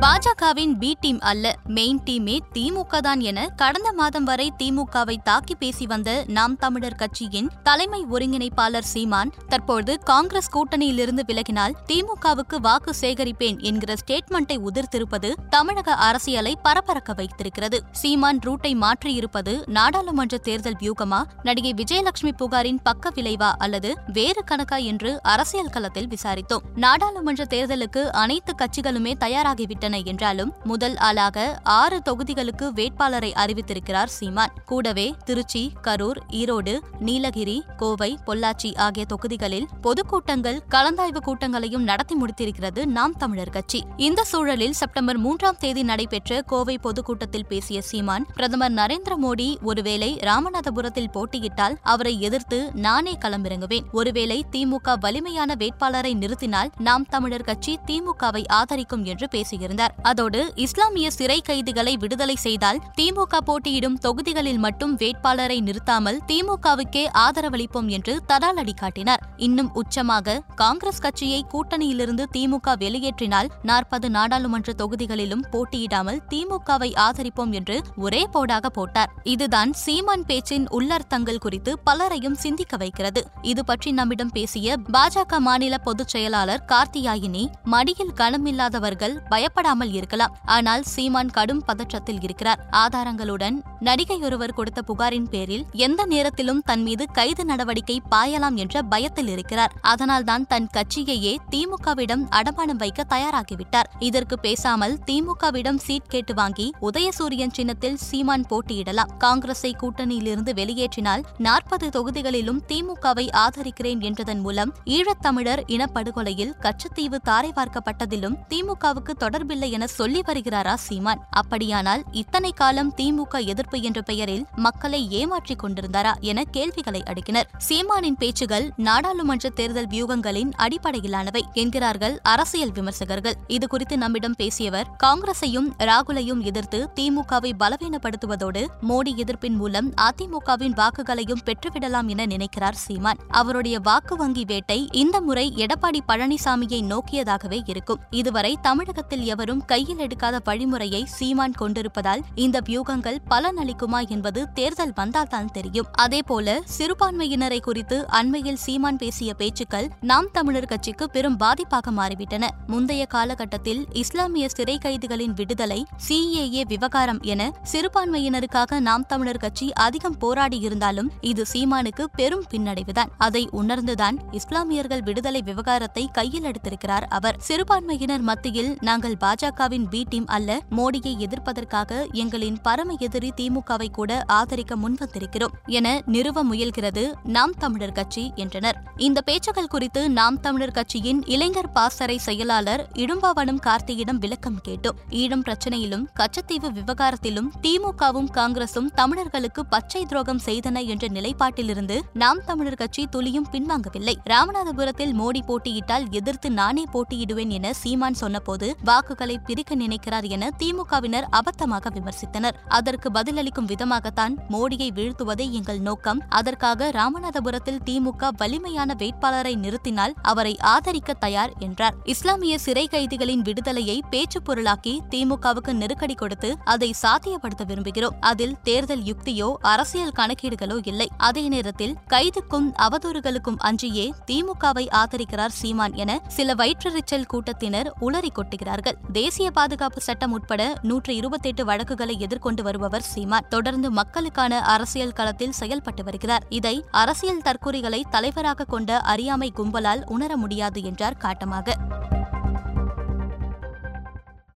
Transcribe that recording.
பாஜகவின் B team அல்ல main டீமே திமுக தான் என கடந்த மாதம் வரை திமுகவை தாக்கி பேசி வந்த நாம் தமிழர் கட்சியின் தலைமை ஒருங்கிணைப்பாளர் சீமான் தற்போது காங்கிரஸ் கூட்டணியிலிருந்து விலகினால் திமுகவுக்கு வாக்கு சேகரிப்பேன் என்கிற ஸ்டேட்மெண்ட்டை உதிர்த்திருப்பது தமிழக அரசியலை பரபரக்க வைத்திருக்கிறது. சீமான் ரூட்டை மாற்றியிருப்பது நாடாளுமன்ற தேர்தல் வியூகமா நடிகை விஜயலட்சுமி புகாரின் பக்க விளைவா அல்லது வேறு கணக்கா என்று அரசியல் களத்தில் விசாரித்தோம். நாடாளுமன்ற தேர்தலுக்கு அனைத்து கட்சிகளுமே தயாராகிவிட்டன என்றாலும் முதல் ஆளாக ஆறு தொகுதிகளுக்கு வேட்பாளரை அறிவித்திருக்கிறார் சீமான். கூடவே திருச்சி கரூர் ஈரோடு நீலகிரி கோவை பொள்ளாச்சி ஆகிய தொகுதிகளில் பொதுக்கூட்டங்கள் கலந்தாய்வு கூட்டங்களையும் நடத்தி முடித்திருக்கிறது நாம் தமிழர் கட்சி. இந்த சூழலில் செப்டம்பர் மூன்றாம் தேதி நடைபெற்ற கோவை பொதுக்கூட்டத்தில் பேசிய சீமான் பிரதமர் நரேந்திர மோடி ஒருவேளை ராமநாதபுரத்தில் போட்டியிட்டால் அவரை எதிர்த்து நானே களமிறங்குவேன். ஒருவேளை திமுக வலிமையான வேட்பாளரை நிறுத்தினால் நாம் தமிழர் கட்சி திமுகவை ஆதரிக்கும் என்று பேசியிருந்தார் அதோடு இஸ்லாமிய சிறை கைதிகளை விடுதலை செய்தால் திமுக போட்டியிடும் தொகுதிகளில் மட்டும் வேட்பாளரை நிறுத்தாமல் திமுகவுக்கே ஆதரவளிப்போம் என்று தடாலடி காட்டினார் இன்னும் உச்சமாக காங்கிரஸ் கட்சியை கூட்டணியிலிருந்து திமுக வெளியேற்றினால் நாற்பது நாடாளுமன்ற தொகுதிகளிலும் போட்டியிடாமல் திமுகவை ஆதரிப்போம் என்று ஒரே போடாக போட்டார். இதுதான் சீமான் பேச்சின் உள்ளர்த்தங்கள் குறித்து பலரையும் சிந்திக்க வைக்கிறது. இது பற்றி நம்மிடம் பேசிய பாஜக மாநில பொதுச் செயலாளர் கார்த்தியாயினி மடியில் கனமில்லாதவர்கள் பயப்பட பயப்படாமல் இருக்கலாம். ஆனால் சீமான் கடும் பதற்றத்தில் இருக்கிறார். ஆதாரங்களுடன் நடிகையொருவர் கொடுத்த புகாரின் பேரில் எந்த நேரத்திலும் தன் மீது கைது நடவடிக்கை பாயலாம் என்ற பயத்தில் இருக்கிறார். அதனால்தான் தன் கட்சியையே திமுகவிடம் அடமானம் வைக்க தயாராகிவிட்டார். இதற்கு பேசாமல் திமுகவிடம் சீட் கேட்டு வாங்கி உதயசூரியன் சின்னத்தில் சீமான் போட்டியிடலாம். காங்கிரஸை கூட்டணியிலிருந்து வெளியேற்றினால் நாற்பது தொகுதிகளிலும் திமுகவை ஆதரிக்கிறேன் என்றதன் மூலம் ஈழத்தமிழர் இனப்படுகொலையில் கச்சத்தீவு தாரை பார்க்கப்பட்டதிலும் திமுகவுக்கு தொடர்பில் தொடர்பில்லை என சொல்லி வருகிறாரா சீமான். அப்படியானால் இத்தனை காலம் திமுக எதிர்ப்பு என்ற பெயரில் மக்களை ஏமாற்றிக் கொண்டிருந்தாரா என கேள்விகளை அடுக்கினர். சீமானின் பேச்சுகள் நாடாளுமன்ற தேர்தல் வியூகங்களின் அடிப்படையிலானவை என்கிறார்கள் அரசியல் விமர்சகர்கள். இதுகுறித்து நம்மிடம் பேசியவர் காங்கிரஸையும் ராகுலையும் எதிர்த்து திமுகவை பலவீனப்படுத்துவதோடு மோடி எதிர்ப்பின் மூலம் அதிமுகவின் வாக்குகளையும் பெற்றுவிடலாம் என நினைக்கிறார் சீமான். அவருடைய வாக்கு வங்கி வேட்டை இந்த முறை எடப்பாடி பழனிசாமியை நோக்கியதாகவே இருக்கும். இதுவரை தமிழகத்தில் எவர் எவரும் கையில் எடுக்காத வழிமுறையை சீமான் கொண்டிருப்பதால் இந்த வியூகங்கள் பலனளிக்குமா என்பது தேர்தல் வந்தால்தான் தெரியும். அதேபோல சிறுபான்மையினரை குறித்து அண்மையில் சீமான் பேசிய பேச்சுக்கள் நாம் தமிழர் கட்சிக்கு பெரும் பாதிப்பாக மாறிவிட்டன. முந்தைய காலகட்டத்தில் இஸ்லாமிய சிறை கைதிகளின் விடுதலை சிஏஏ விவகாரம் என சிறுபான்மையினருக்காக நாம் தமிழர் கட்சி அதிகம் போராடி இருந்தாலும் இது சீமானுக்கு பெரும் பின்னடைவுதான். அதை உணர்ந்துதான் இஸ்லாமியர்கள் விடுதலை விவகாரத்தை கையில் எடுத்திருக்கிறார் அவர். சிறுபான்மையினர் மத்தியில் நாங்கள் பாஜகவின் பி டீம் அல்ல மோடியை எதிர்ப்பதற்காக எங்களின் பரம எதிரி திமுகவை கூட ஆதரிக்க முன்வந்திருக்கிறோம் என நிறுவ முயல்கிறது நாம் தமிழர் கட்சி என்றனர். இந்த பேச்சுக்கள் குறித்து நாம் தமிழர் கட்சியின் இளைஞர் பாசறை செயலாளர் இடும்பாவனம் கார்த்தியிடம் விளக்கம் கேட்டோம். ஈழம் பிரச்சனையிலும் கச்சத்தீவு விவகாரத்திலும் திமுகவும் காங்கிரசும் தமிழர்களுக்கு பச்சை துரோகம் செய்தன என்ற நிலைப்பாட்டிலிருந்து நாம் தமிழர் கட்சி துளியும் பின்வாங்கவில்லை. ராமநாதபுரத்தில் மோடி போட்டியிட்டால் எதிர்த்து நானே போட்டியிடுவேன் என சீமான் சொன்னபோது வாக்குகள் பிரிக்க நினைக்கிறார் என திமுகவினர் அபத்தமாக விமர்சித்தனர். அதற்கு பதிலளிக்கும் விதமாகத்தான் மோடியை வீழ்த்துவதே எங்கள் நோக்கம். அதற்காக ராமநாதபுரத்தில் திமுக வலிமையான வேட்பாளரை நிறுத்தினால் அவரை ஆதரிக்க தயார் என்றார். இஸ்லாமிய சிறை கைதிகளின் விடுதலையை பேச்சு பொருளாக்கி திமுகவுக்கு நெருக்கடி கொடுத்து அதை சாத்தியப்படுத்த விரும்புகிறோம். அதில் தேர்தல் யுக்தியோ அரசியல் கணக்கீடுகளோ இல்லை. அதே நேரத்தில் கைதுக்கும் அவதூறுகளுக்கும் அன்றியே திமுகவை ஆதரிக்கிறார் சீமான் என சில வயிற்றெரிச்சல் கூட்டத்தினர் உளறி கொட்டுகிறார்கள் தேசிய பாதுகாப்பு சட்டம் உட்பட நூற்று இருபத்தெட்டு வழக்குகளை எதிர்கொண்டு வருபவர் சீமான். தொடர்ந்து மக்களுக்கான அரசியல் களத்தில் செயல்பட்டு வருகிறார். இதை அரசியல் தற்கொலைகளை தலைவராக கொண்ட அறியாமை கும்பலால் உணர முடியாது என்றார் காட்டமாக.